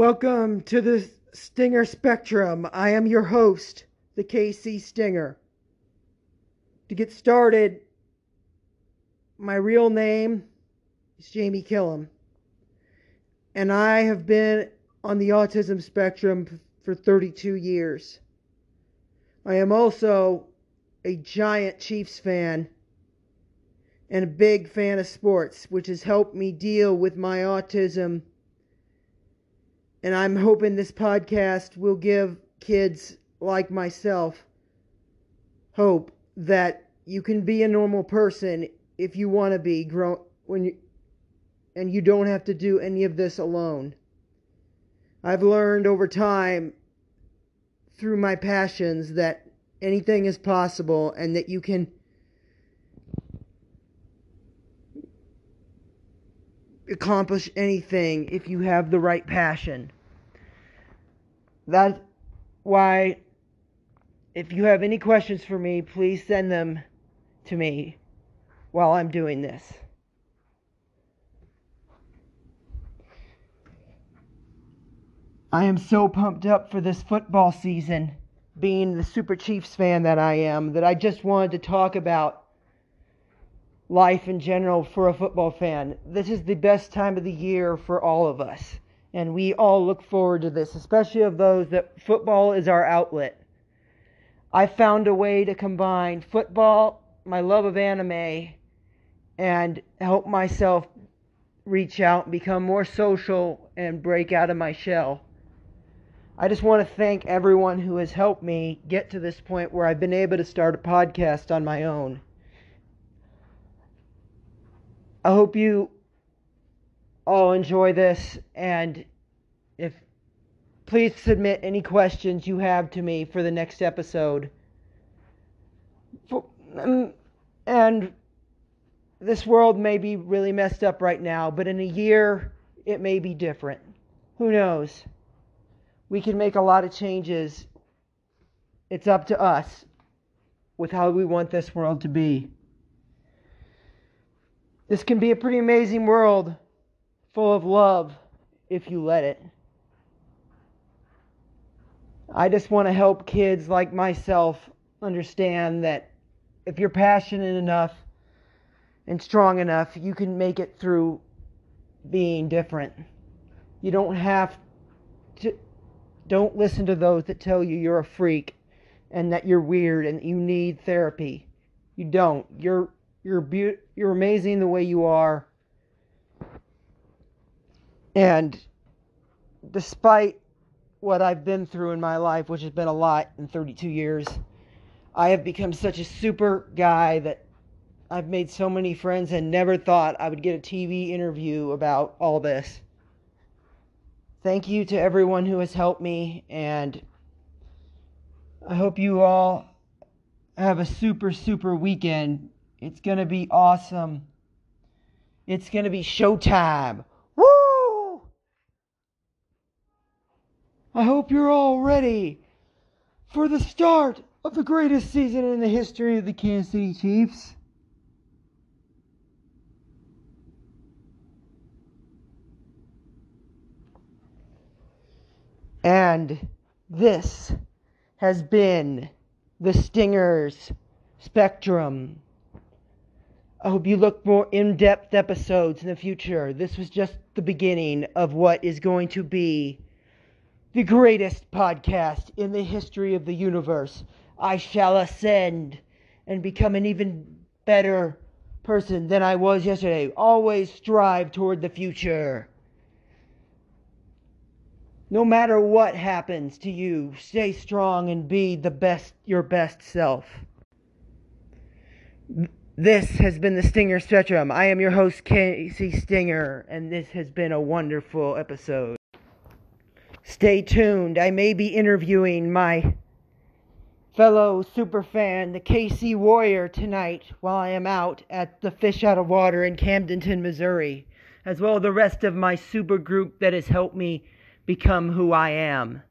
Welcome to the Stinger Spectrum. I am your host, the KC Stinger. To get started, my real name is Jamie Killam, and I have been on the autism spectrum for 32 years. I am also a giant Chiefs fan and a big fan of sports, which has helped me deal with my autism. And I'm hoping this podcast will give kids like myself hope that you can be a normal person if you want to be grown when you and you don't have to do any of this alone. I've learned over time through my passions that anything is possible and that you can accomplish anything if you have the right passion. That's why, if you have any questions for me, please send them to me while I'm doing this. I am so pumped up for this football season, being the Super Chiefs fan that I am, that I just wanted to talk about life in general for a football fan. This is the best time of the year for all of us. And we all look forward to this, especially of those that football is our outlet. I found a way to combine football, my love of anime, and help myself reach out and become more social and break out of my shell. I just want to thank everyone who has helped me get to this point where I've been able to start a podcast on my own. I hope you all enjoy this and if please submit any questions you have to me for the next episode. Um, and this world may be really messed up right now, but in a year it may be different. Who knows? We can make a lot of changes. It's up to us with how we want this world to be. This can be a pretty amazing world full of love if you let it. I just want to help kids like myself understand that if you're passionate enough and strong enough, you can make it through being different. You don't have to, don't listen to those that tell you you're a freak and that you're weird and you need therapy. You don't. You're you're be- you're amazing the way you are. And despite what I've been through in my life, which has been a lot in 32 years, I have become such a super guy that I've made so many friends and never thought I would get a TV interview about all this. Thank you to everyone who has helped me, and I hope you all have a super, super weekend it's going to be awesome. It's going to be showtime. Woo! I hope you're all ready for the start of the greatest season in the history of the Kansas City Chiefs. And this has been the Stingers Spectrum. I hope you look more in depth episodes in the future. This was just the beginning of what is going to be the greatest podcast in the history of the universe. I shall ascend and become an even better person than I was yesterday. Always strive toward the future. No matter what happens to you, stay strong and be the best your best self. This has been the Stinger Spectrum. I am your host, KC Stinger, and this has been a wonderful episode. Stay tuned. I may be interviewing my fellow superfan, the KC Warrior, tonight while I am out at the Fish Out of Water in Camdenton, Missouri, as well as the rest of my super group that has helped me become who I am.